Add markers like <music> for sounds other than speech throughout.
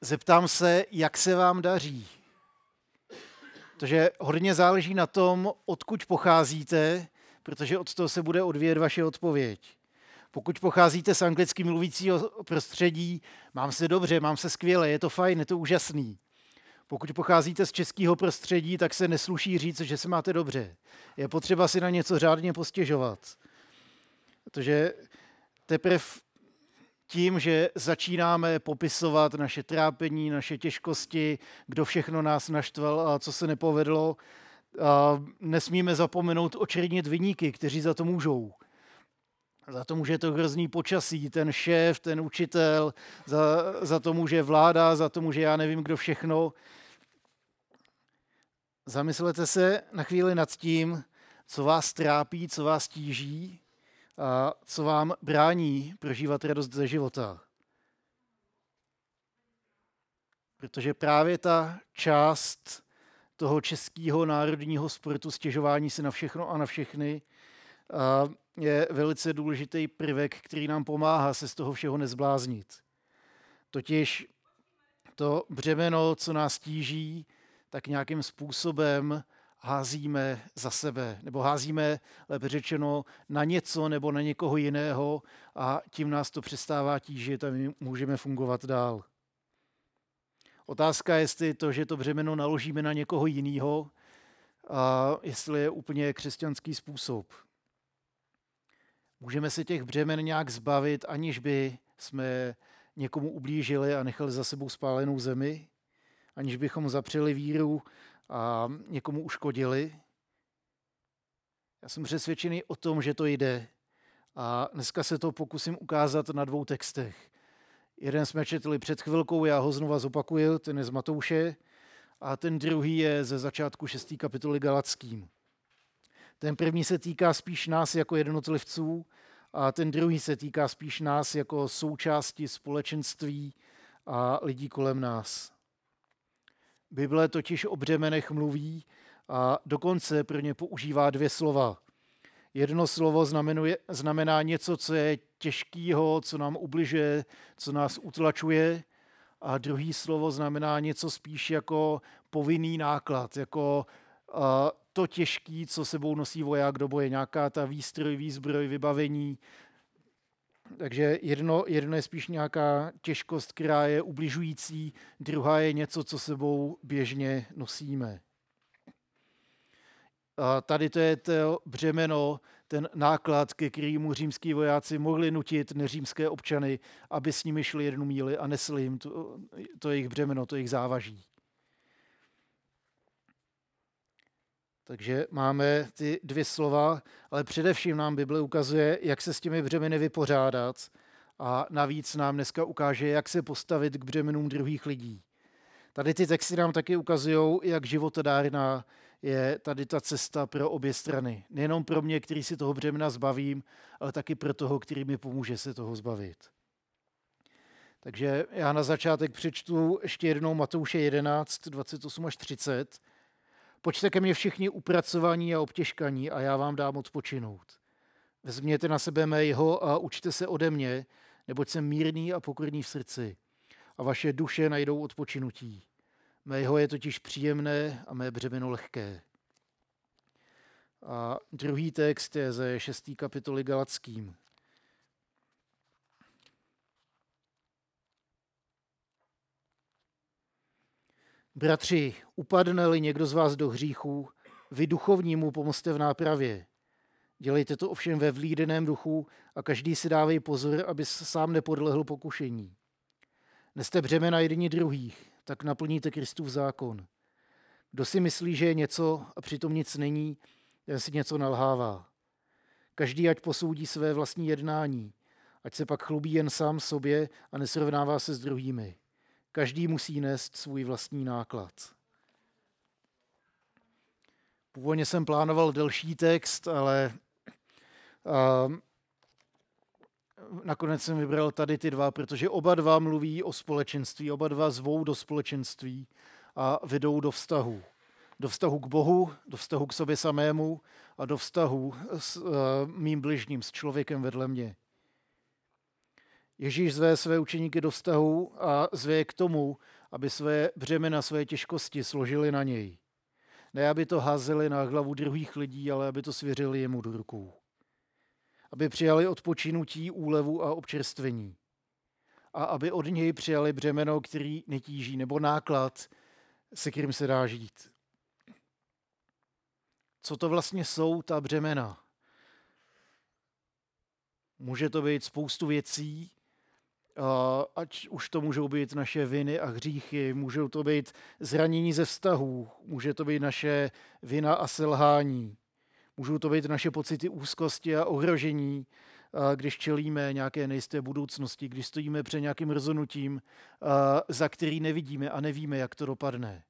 zeptám se, jak se vám daří. Protože hodně záleží na tom, odkud pocházíte, protože od toho se bude odvíjet vaše odpověď. Pokud pocházíte z anglicky mluvícího prostředí, mám se dobře, mám se skvěle, je to fajn, je to úžasný. Pokud pocházíte z českého prostředí, tak se nesluší říct, že se máte dobře. Je potřeba si na něco řádně postěžovat. Protože teprve tím, že začínáme popisovat naše trápení, naše těžkosti, kdo všechno nás naštval a co se nepovedlo, a nesmíme zapomenout očernit vyníky, kteří za to můžou. Za to může to hrozný počasí, ten šéf, ten učitel, za, za to může vláda, za to může já nevím kdo všechno. Zamyslete se na chvíli nad tím, co vás trápí, co vás tíží co vám brání prožívat radost ze života. Protože právě ta část toho českého národního sportu stěžování si na všechno a na všechny je velice důležitý prvek, který nám pomáhá se z toho všeho nezbláznit. Totiž to břemeno, co nás tíží, tak nějakým způsobem házíme za sebe, nebo házíme, lépe řečeno, na něco nebo na někoho jiného a tím nás to přestává tížit a my můžeme fungovat dál. Otázka je, jestli to, že to břemeno naložíme na někoho jiného, a jestli je úplně křesťanský způsob. Můžeme se těch břemen nějak zbavit, aniž by jsme někomu ublížili a nechali za sebou spálenou zemi, aniž bychom zapřeli víru a někomu uškodili. Já jsem přesvědčený o tom, že to jde. A dneska se to pokusím ukázat na dvou textech. Jeden jsme četli před chvilkou, já ho znova zopakuju, ten je z Matouše, a ten druhý je ze začátku 6. kapitoly Galackým. Ten první se týká spíš nás jako jednotlivců a ten druhý se týká spíš nás jako součásti společenství a lidí kolem nás. Bible totiž o břemenech mluví a dokonce pro ně používá dvě slova. Jedno slovo znamenuje, znamená něco, co je těžkého, co nám ubližuje, co nás utlačuje, a druhý slovo znamená něco spíš jako povinný náklad, jako uh, to těžký, co sebou nosí voják do boje, nějaká ta výstroj, výzbroj, vybavení. Takže jedno, jedno je spíš nějaká těžkost, která je ubližující, druhá je něco, co sebou běžně nosíme. A tady to je to břemeno, ten náklad, ke kterému římský vojáci mohli nutit neřímské občany, aby s nimi šli jednu míli a nesli jim to, to jejich břemeno, to jejich závaží. Takže máme ty dvě slova, ale především nám Bible ukazuje, jak se s těmi břemeny vypořádat a navíc nám dneska ukáže, jak se postavit k břemenům druhých lidí. Tady ty texty nám taky ukazují, jak životodárná je tady ta cesta pro obě strany. Nejenom pro mě, který si toho břemena zbavím, ale taky pro toho, který mi pomůže se toho zbavit. Takže já na začátek přečtu ještě jednou Matouše 11, 28 až 30. Pojďte ke mně všichni upracovaní a obtěžkaní a já vám dám odpočinout. Vezměte na sebe mého a učte se ode mě, neboť jsem mírný a pokorný v srdci a vaše duše najdou odpočinutí. Mého je totiž příjemné a mé břemeno lehké. A druhý text je ze 6. kapitoly Galackým. Bratři, upadne-li někdo z vás do hříchu, vy duchovnímu pomozte v nápravě. Dělejte to ovšem ve vlídeném duchu a každý si dávej pozor, aby sám nepodlehl pokušení. Neste břemena jedni druhých, tak naplníte Kristův zákon. Kdo si myslí, že je něco a přitom nic není, ten si něco nalhává. Každý ať posoudí své vlastní jednání, ať se pak chlubí jen sám sobě a nesrovnává se s druhými. Každý musí nést svůj vlastní náklad. Původně jsem plánoval delší text, ale uh, nakonec jsem vybral tady ty dva, protože oba dva mluví o společenství, oba dva zvou do společenství a vedou do vztahu. Do vztahu k Bohu, do vztahu k sobě samému a do vztahu s uh, mým bližním, s člověkem vedle mě. Ježíš zve své učeníky do vztahu a zve je k tomu, aby své břemena, své těžkosti složili na něj. Ne, aby to házeli na hlavu druhých lidí, ale aby to svěřili jemu do rukou. Aby přijali odpočinutí, úlevu a občerstvení. A aby od něj přijali břemeno, který netíží, nebo náklad, se kterým se dá žít. Co to vlastně jsou ta břemena? Může to být spoustu věcí, ať už to můžou být naše viny a hříchy, můžou to být zranění ze vztahů, může to být naše vina a selhání, můžou to být naše pocity úzkosti a ohrožení, když čelíme nějaké nejisté budoucnosti, když stojíme před nějakým rozhodnutím, za který nevidíme a nevíme, jak to dopadne.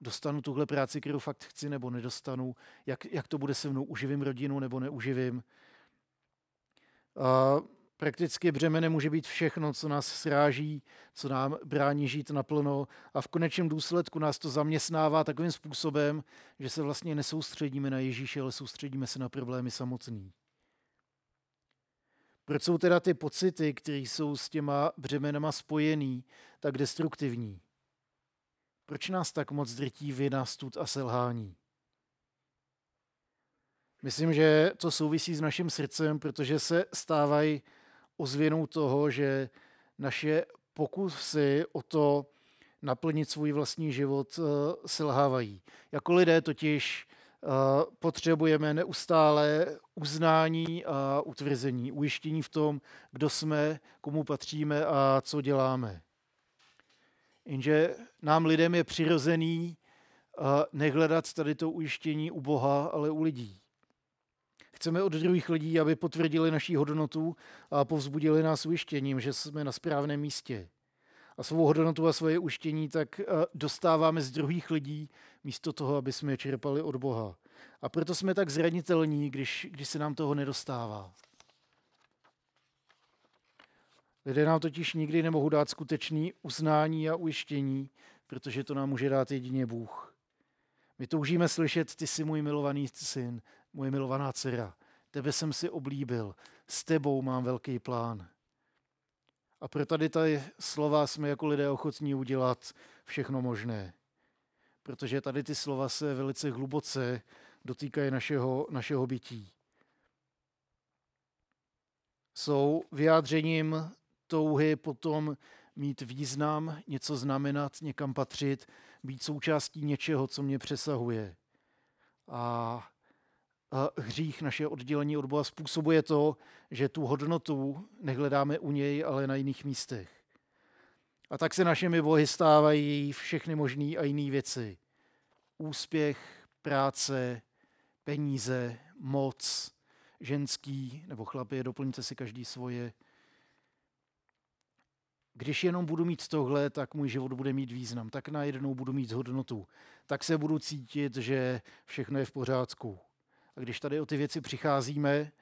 Dostanu tuhle práci, kterou fakt chci, nebo nedostanu, jak, jak to bude se mnou, uživím rodinu nebo neuživím. Prakticky břemene může být všechno, co nás sráží, co nám brání žít naplno a v konečném důsledku nás to zaměstnává takovým způsobem, že se vlastně nesoustředíme na Ježíše, ale soustředíme se na problémy samotný. Proč jsou teda ty pocity, které jsou s těma břemenama spojený, tak destruktivní? Proč nás tak moc drtí vina, stud a selhání? Myslím, že to souvisí s naším srdcem, protože se stávají ozvěnou toho, že naše pokusy o to naplnit svůj vlastní život eh, selhávají. Jako lidé totiž eh, potřebujeme neustále uznání a utvrzení, ujištění v tom, kdo jsme, komu patříme a co děláme. Jenže nám lidem je přirozený eh, nehledat tady to ujištění u Boha, ale u lidí. Chceme od druhých lidí, aby potvrdili naší hodnotu a povzbudili nás ujištěním, že jsme na správném místě. A svou hodnotu a svoje ujištění tak eh, dostáváme z druhých lidí, místo toho, aby jsme je čerpali od Boha. A proto jsme tak zranitelní, když, když se nám toho nedostává. Lidé nám totiž nikdy nemohou dát skutečný uznání a ujištění, protože to nám může dát jedině Bůh. My toužíme slyšet, ty jsi můj milovaný syn, moje milovaná dcera, tebe jsem si oblíbil, s tebou mám velký plán. A pro tady ty slova jsme jako lidé ochotní udělat všechno možné. Protože tady ty slova se velice hluboce dotýkají našeho, našeho bytí. Jsou vyjádřením touhy potom mít význam, něco znamenat, někam patřit, být součástí něčeho, co mě přesahuje. A hřích, naše oddělení od Boha způsobuje to, že tu hodnotu nehledáme u něj, ale na jiných místech. A tak se našimi bohy stávají všechny možné a jiné věci. Úspěch, práce, peníze, moc, ženský nebo chlapy, doplňte si každý svoje. Když jenom budu mít tohle, tak můj život bude mít význam, tak najednou budu mít hodnotu, tak se budu cítit, že všechno je v pořádku. A když tady o ty věci přicházíme,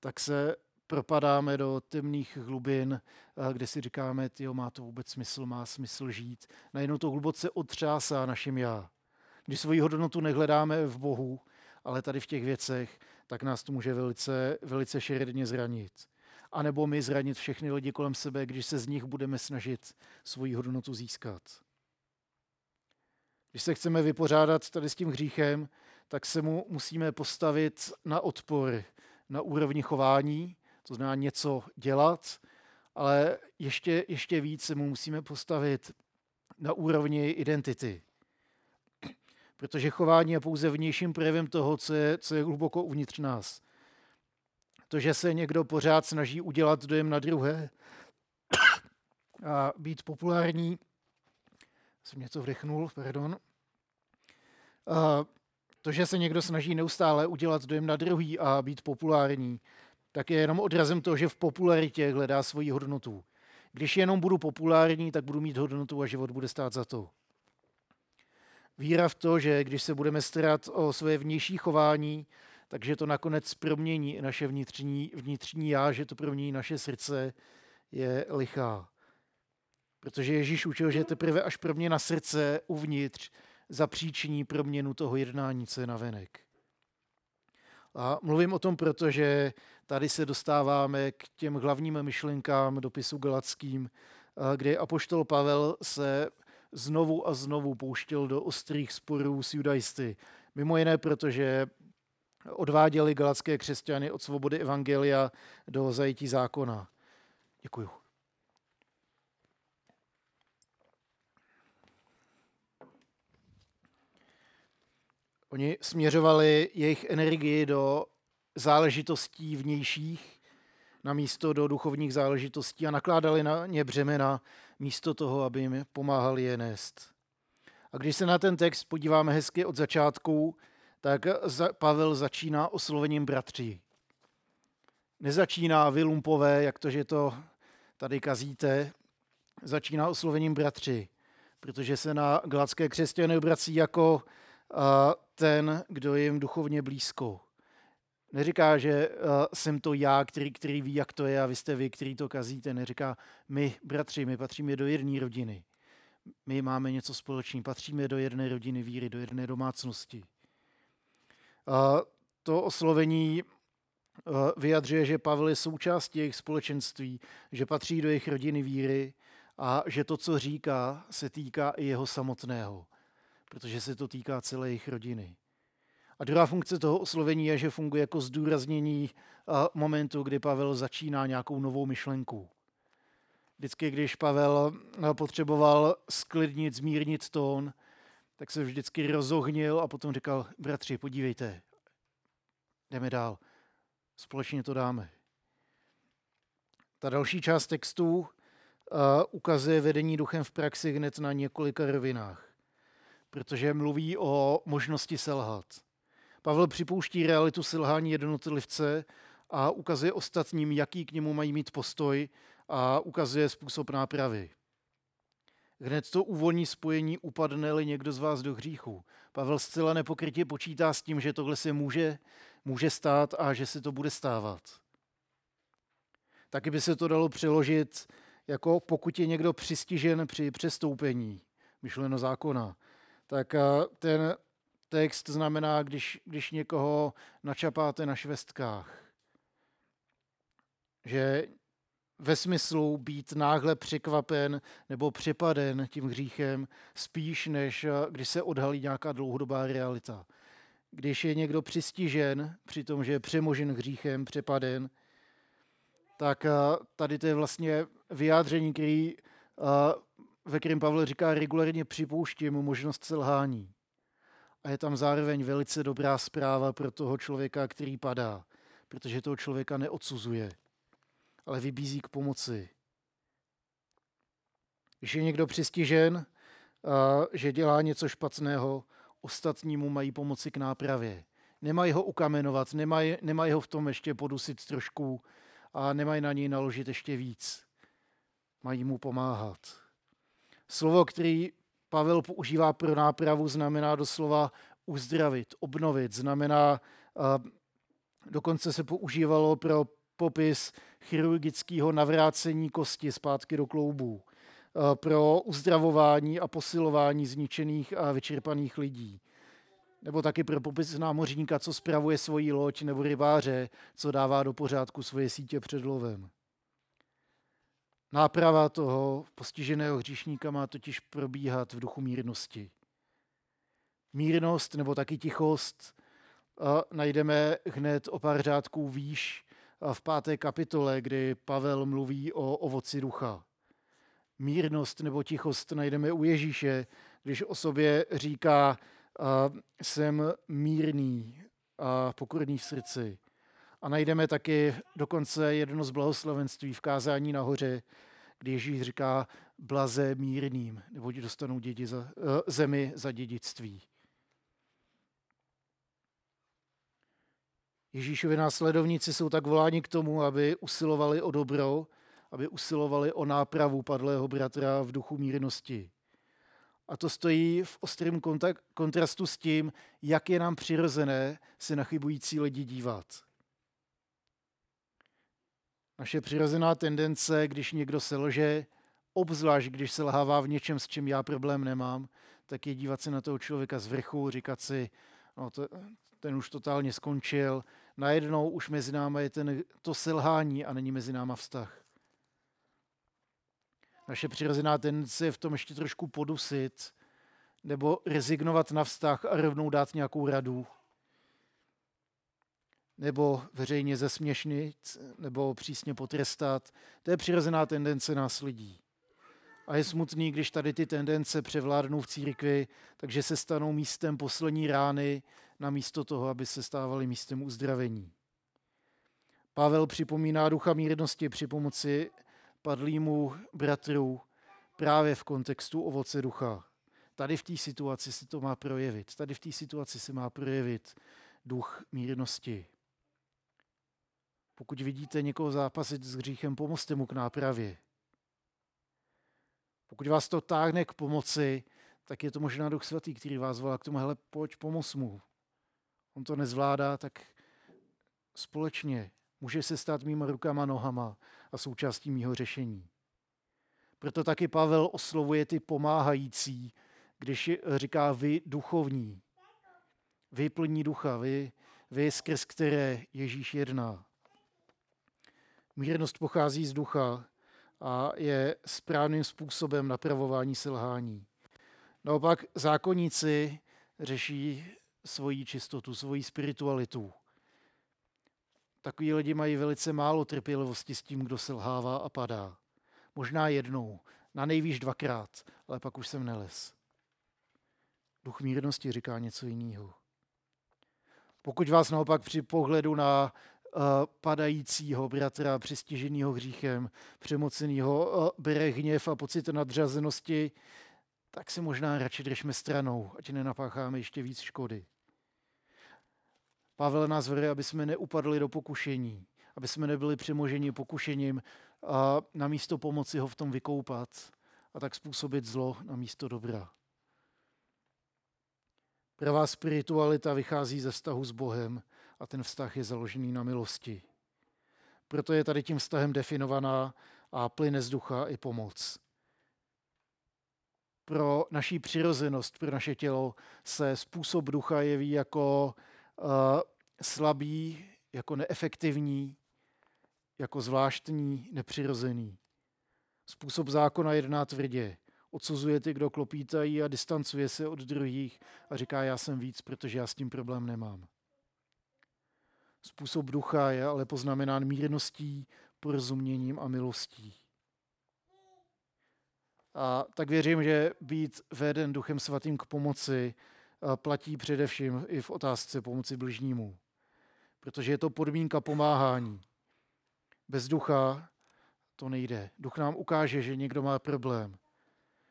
tak se propadáme do temných hlubin, kde si říkáme, jo, má to vůbec smysl, má smysl žít. Najednou to hluboce otřásá našim já. Když svoji hodnotu nehledáme v Bohu, ale tady v těch věcech, tak nás to může velice, velice šeredně zranit. A nebo my zranit všechny lidi kolem sebe, když se z nich budeme snažit svoji hodnotu získat. Když se chceme vypořádat tady s tím hříchem, tak se mu musíme postavit na odpor na úrovni chování, to znamená něco dělat, ale ještě, ještě víc se mu musíme postavit na úrovni identity. Protože chování je pouze vnějším projevem toho, co je, co je hluboko uvnitř nás. To, že se někdo pořád snaží udělat dojem na druhé <coughs> a být populární, jsem něco vdechnul, pardon, a to, že se někdo snaží neustále udělat dojem na druhý a být populární, tak je jenom odrazem toho, že v popularitě hledá svoji hodnotu. Když jenom budu populární, tak budu mít hodnotu a život bude stát za to. Víra v to, že když se budeme starat o své vnější chování, takže to nakonec promění naše vnitřní, vnitřní já, že to promění naše srdce, je lichá. Protože Ježíš učil, že teprve až proměna srdce uvnitř zapříčiní proměnu toho jednání, co je navenek. A mluvím o tom proto, že tady se dostáváme k těm hlavním myšlenkám dopisu Galackým, kde apoštol Pavel se znovu a znovu pouštěl do ostrých sporů s judajsty. Mimo jiné, protože odváděli galacké křesťany od svobody evangelia do zajetí zákona. Děkuju. Oni směřovali jejich energii do záležitostí vnějších, na místo do duchovních záležitostí a nakládali na ně břemena místo toho, aby jim pomáhali je nést. A když se na ten text podíváme hezky od začátku, tak Pavel začíná oslovením bratří. Nezačíná vy lumpové, jak to, že to tady kazíte, začíná oslovením bratři, protože se na gladské křesťany obrací jako ten, kdo je jim duchovně blízko. Neříká, že uh, jsem to já, který, který ví, jak to je a vy jste vy, který to kazíte. Neříká, my, bratři, my patříme do jedné rodiny. My máme něco společného, patříme do jedné rodiny víry, do jedné domácnosti. Uh, to oslovení uh, vyjadřuje, že Pavel je součástí jejich společenství, že patří do jejich rodiny víry a že to, co říká, se týká i jeho samotného, protože se to týká celé jejich rodiny. A druhá funkce toho oslovení je, že funguje jako zdůraznění momentu, kdy Pavel začíná nějakou novou myšlenku. Vždycky, když Pavel potřeboval sklidnit, zmírnit tón, tak se vždycky rozohnil a potom říkal, bratři, podívejte, jdeme dál, společně to dáme. Ta další část textu uh, ukazuje vedení duchem v praxi hned na několika rovinách, protože mluví o možnosti selhat. Pavel připouští realitu selhání jednotlivce a ukazuje ostatním, jaký k němu mají mít postoj a ukazuje způsob nápravy. Hned to úvodní spojení upadne-li někdo z vás do hříchu. Pavel zcela nepokrytě počítá s tím, že tohle se může, může stát a že se to bude stávat. Taky by se to dalo přeložit jako pokud je někdo přistižen při přestoupení, myšleno zákona, tak ten text znamená, když, když někoho načapáte na švestkách. Že ve smyslu být náhle překvapen nebo přepaden tím hříchem, spíš než když se odhalí nějaká dlouhodobá realita. Když je někdo přistižen, při tom, že je přemožen hříchem, přepaden, tak tady to je vlastně vyjádření, který, ve kterém Pavel říká, regulárně připouštím možnost selhání. A je tam zároveň velice dobrá zpráva pro toho člověka, který padá, protože toho člověka neodsuzuje, ale vybízí k pomoci. Když je někdo přistižen, že dělá něco špatného, ostatní mu mají pomoci k nápravě. Nemají ho ukamenovat, nemají, nemají ho v tom ještě podusit trošku a nemají na něj naložit ještě víc. Mají mu pomáhat. Slovo, který Pavel používá pro nápravu, znamená doslova uzdravit, obnovit. Znamená, dokonce se používalo pro popis chirurgického navrácení kosti zpátky do kloubů, pro uzdravování a posilování zničených a vyčerpaných lidí. Nebo taky pro popis námořníka, co spravuje svoji loď, nebo rybáře, co dává do pořádku svoje sítě před lovem. Náprava toho postiženého hříšníka má totiž probíhat v duchu mírnosti. Mírnost nebo taky tichost najdeme hned o pár řádků výš v páté kapitole, kdy Pavel mluví o ovoci ducha. Mírnost nebo tichost najdeme u Ježíše, když o sobě říká, jsem mírný a pokorný v srdci. A najdeme taky dokonce jedno z blahoslavenství v kázání nahoře, kdy Ježíš říká blaze mírným, nebo dostanou dědi za, uh, zemi za dědictví. Ježíšovi následovníci jsou tak voláni k tomu, aby usilovali o dobro, aby usilovali o nápravu padlého bratra v duchu mírnosti. A to stojí v ostrém kontrastu s tím, jak je nám přirozené se na chybující lidi dívat. Naše přirozená tendence, když někdo selže, obzvlášť když se lhává v něčem, s čím já problém nemám, tak je dívat se na toho člověka z vrchu, říkat si, no to, ten už totálně skončil, najednou už mezi náma je ten, to selhání a není mezi náma vztah. Naše přirozená tendence je v tom ještě trošku podusit, nebo rezignovat na vztah a rovnou dát nějakou radu, nebo veřejně zesměšnit, nebo přísně potrestat. To je přirozená tendence nás lidí. A je smutný, když tady ty tendence převládnou v církvi, takže se stanou místem poslední rány, na místo toho, aby se stávaly místem uzdravení. Pavel připomíná ducha mírnosti při pomoci padlýmu bratru právě v kontextu ovoce ducha. Tady v té situaci se to má projevit. Tady v té situaci se má projevit duch mírnosti. Pokud vidíte někoho zápasit s hříchem, pomozte mu k nápravě. Pokud vás to táhne k pomoci, tak je to možná Duch Svatý, který vás volá k tomu, hele, pojď, pomoz mu. On to nezvládá, tak společně může se stát mýma rukama, nohama a součástí mýho řešení. Proto taky Pavel oslovuje ty pomáhající, když říká vy duchovní, vy plní ducha, vy, vy skrz které Ježíš jedná. Mírnost pochází z ducha a je správným způsobem napravování selhání. Naopak zákonníci řeší svoji čistotu, svoji spiritualitu. Takoví lidi mají velice málo trpělivosti s tím, kdo selhává a padá. Možná jednou, na nejvýš dvakrát, ale pak už jsem neles. Duch mírnosti říká něco jiného. Pokud vás naopak při pohledu na padajícího bratra, přistiženého hříchem, přemoceného, uh, bere hněv a pocit nadřazenosti, tak si možná radši držme stranou, ať nenapácháme ještě víc škody. Pavel nás vede, aby jsme neupadli do pokušení, aby jsme nebyli přemoženi pokušením a na místo pomoci ho v tom vykoupat a tak způsobit zlo na místo dobra. Pravá spiritualita vychází ze vztahu s Bohem a ten vztah je založený na milosti. Proto je tady tím vztahem definovaná a plyne z ducha i pomoc. Pro naší přirozenost, pro naše tělo se způsob ducha jeví jako uh, slabý, jako neefektivní, jako zvláštní, nepřirozený. Způsob zákona jedná tvrdě. Odsuzuje ty, kdo klopítají a distancuje se od druhých a říká, já jsem víc, protože já s tím problém nemám. Způsob ducha je ale poznamenán mírností, porozuměním a milostí. A tak věřím, že být veden Duchem Svatým k pomoci platí především i v otázce pomoci bližnímu. Protože je to podmínka pomáhání. Bez ducha to nejde. Duch nám ukáže, že někdo má problém.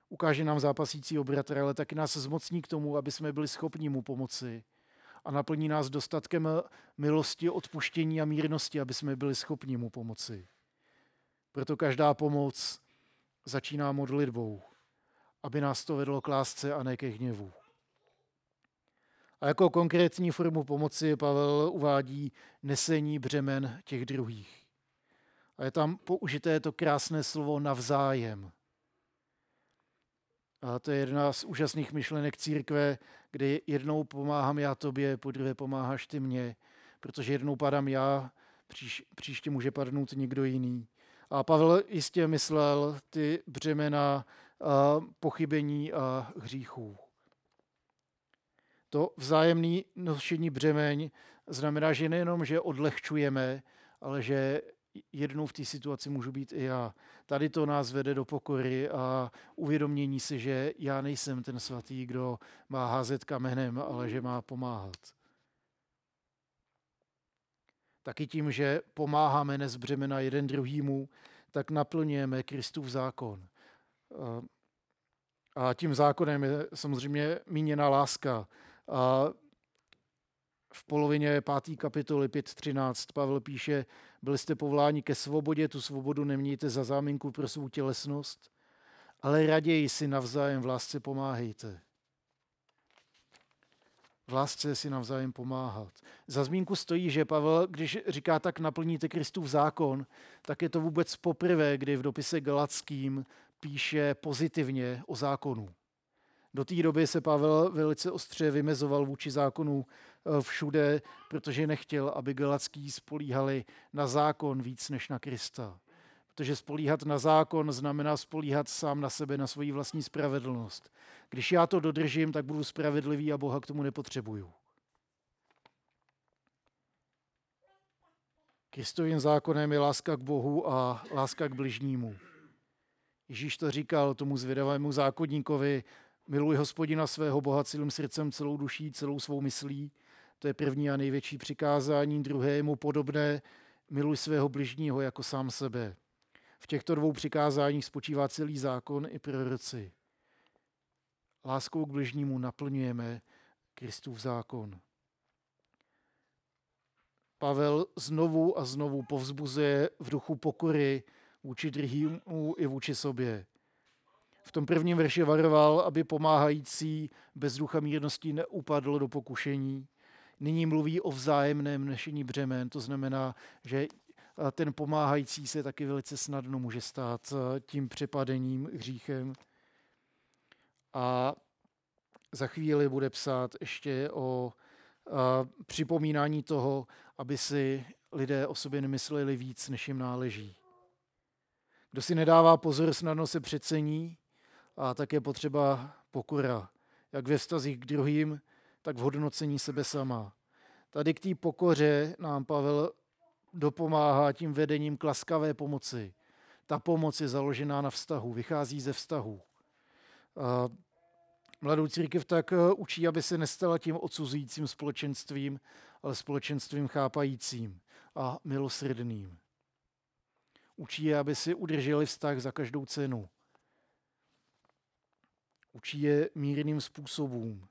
Ukáže nám zápasícího bratra, ale taky nás zmocní k tomu, aby jsme byli schopni mu pomoci. A naplní nás dostatkem milosti, odpuštění a mírnosti, aby jsme byli schopni mu pomoci. Proto každá pomoc začíná modlitbou, aby nás to vedlo k lásce a ne ke hněvu. A jako konkrétní formu pomoci Pavel uvádí nesení břemen těch druhých. A je tam použité to krásné slovo navzájem. A to je jedna z úžasných myšlenek církve, kdy jednou pomáhám já tobě, po druhé pomáháš ty mě, protože jednou padám já, příš, příště může padnout někdo jiný. A Pavel jistě myslel ty břemena a pochybení a hříchů. To vzájemné nošení břemeň znamená, že nejenom, že odlehčujeme, ale že jednou v té situaci můžu být i já. Tady to nás vede do pokory a uvědomění si, že já nejsem ten svatý, kdo má házet kamenem, ale že má pomáhat. Taky tím, že pomáháme nez břemena jeden druhýmu, tak naplňujeme Kristův zákon. A tím zákonem je samozřejmě míněna láska. A v polovině páté kapitoly 5.13 Pavel píše, byli jste povoláni ke svobodě, tu svobodu nemějte za záminku pro svou tělesnost, ale raději si navzájem v lásce pomáhejte. V lásce si navzájem pomáhat. Za zmínku stojí, že Pavel, když říká tak naplníte Kristův zákon, tak je to vůbec poprvé, kdy v dopise Galackým píše pozitivně o zákonu. Do té doby se Pavel velice ostře vymezoval vůči zákonu eh, všude, protože nechtěl, aby galacký spolíhali na zákon víc než na Krista. Protože spolíhat na zákon znamená spolíhat sám na sebe, na svoji vlastní spravedlnost. Když já to dodržím, tak budu spravedlivý a Boha k tomu nepotřebuju. Kristovým zákonem je láska k Bohu a láska k bližnímu. Ježíš to říkal tomu zvědavému zákonníkovi, miluj hospodina svého Boha celým srdcem, celou duší, celou svou myslí. To je první a největší přikázání, druhé je mu podobné, miluj svého bližního jako sám sebe. V těchto dvou přikázáních spočívá celý zákon i proroci. Láskou k bližnímu naplňujeme Kristův zákon. Pavel znovu a znovu povzbuzuje v duchu pokory vůči druhýmu i vůči sobě. V tom prvním verši varoval, aby pomáhající bez ducha mírnosti neupadl do pokušení. Nyní mluví o vzájemném nešení břemen, to znamená, že ten pomáhající se taky velice snadno může stát tím přepadením hříchem. A za chvíli bude psát ještě o připomínání toho, aby si lidé o sobě nemysleli víc, než jim náleží. Kdo si nedává pozor, snadno se přecení a tak je potřeba pokora, jak ve vztazích k druhým, tak v hodnocení sebe sama. Tady k té pokoře nám Pavel dopomáhá tím vedením k laskavé pomoci. Ta pomoc je založená na vztahu, vychází ze vztahu. Mladou církev tak eh, učí, aby se nestala tím odsuzujícím společenstvím, ale společenstvím chápajícím a milosrdným. Učí je, aby si udrželi vztah za každou cenu. Učí je mírným způsobům.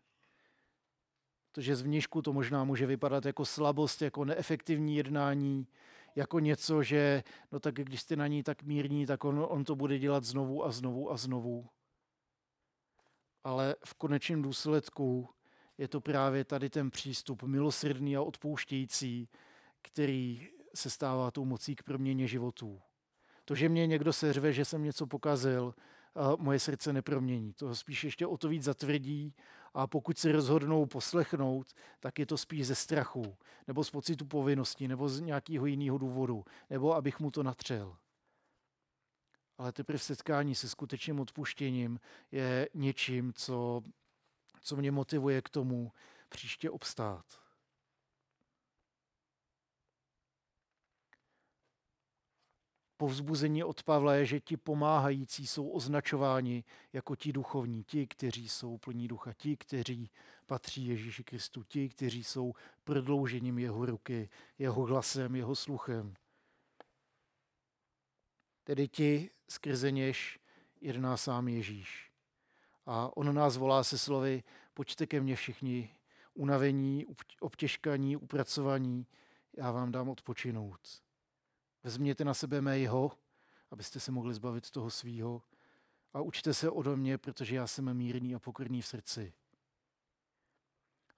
Protože zvnějšku to možná může vypadat jako slabost, jako neefektivní jednání, jako něco, že no tak když jste na ní tak mírní, tak on, on to bude dělat znovu a znovu a znovu ale v konečném důsledku je to právě tady ten přístup milosrdný a odpouštějící, který se stává tou mocí k proměně životů. To, že mě někdo seřve, že jsem něco pokazil, moje srdce nepromění. To spíš ještě o to víc zatvrdí a pokud se rozhodnou poslechnout, tak je to spíš ze strachu, nebo z pocitu povinnosti, nebo z nějakého jiného důvodu, nebo abych mu to natřel ale teprve setkání se skutečným odpuštěním je něčím, co, co mě motivuje k tomu příště obstát. Povzbuzení od Pavla je, že ti pomáhající jsou označováni jako ti duchovní, ti, kteří jsou plní ducha, ti, kteří patří Ježíši Kristu, ti, kteří jsou prodloužením jeho ruky, jeho hlasem, jeho sluchem tedy ti, skrze něž jedná sám Ježíš. A on nás volá se slovy, pojďte ke mně všichni, unavení, obtěžkaní, upracovaní, já vám dám odpočinout. Vezměte na sebe mé jeho, abyste se mohli zbavit toho svýho a učte se ode mě, protože já jsem mírný a pokorný v srdci.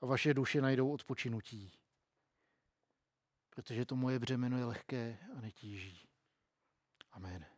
A vaše duše najdou odpočinutí, protože to moje břemeno je lehké a netíží. Amen.